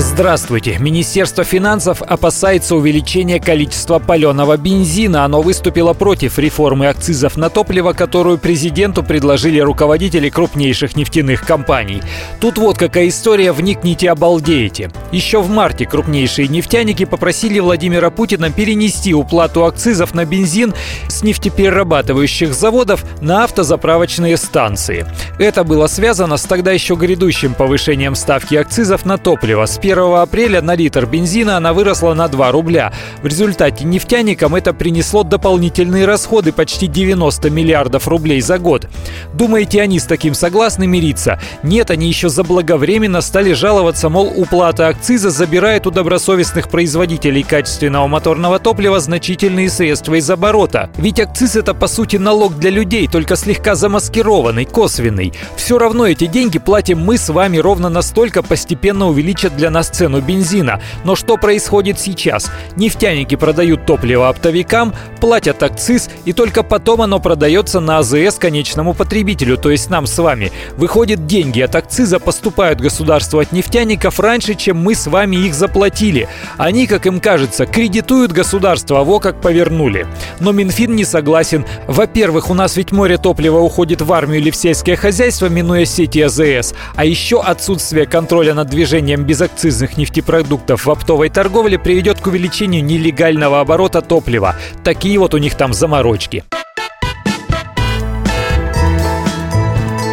Здравствуйте. Министерство финансов опасается увеличения количества паленого бензина. Оно выступило против реформы акцизов на топливо, которую президенту предложили руководители крупнейших нефтяных компаний. Тут вот какая история, вникните, обалдеете. Еще в марте крупнейшие нефтяники попросили Владимира Путина перенести уплату акцизов на бензин с нефтеперерабатывающих заводов на автозаправочные станции. Это было связано с тогда еще грядущим повышением ставки акцизов на топливо с 1 апреля на литр бензина она выросла на 2 рубля. В результате нефтяникам это принесло дополнительные расходы почти 90 миллиардов рублей за год. Думаете, они с таким согласны мириться? Нет, они еще заблаговременно стали жаловаться, мол, уплата акциза забирает у добросовестных производителей качественного моторного топлива значительные средства из оборота. Ведь акциз это по сути налог для людей, только слегка замаскированный, косвенный. Все равно эти деньги платим мы с вами ровно настолько постепенно увеличат для нас на сцену бензина. Но что происходит сейчас? Нефтяники продают топливо оптовикам, платят акциз, и только потом оно продается на АЗС конечному потребителю, то есть нам с вами. Выходит, деньги от акциза поступают государству от нефтяников раньше, чем мы с вами их заплатили. Они, как им кажется, кредитуют государство, а во как повернули. Но Минфин не согласен. Во-первых, у нас ведь море топлива уходит в армию или в сельское хозяйство, минуя сети АЗС. А еще отсутствие контроля над движением без акциза акцизных нефтепродуктов в оптовой торговле приведет к увеличению нелегального оборота топлива. Такие вот у них там заморочки.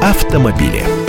Автомобили.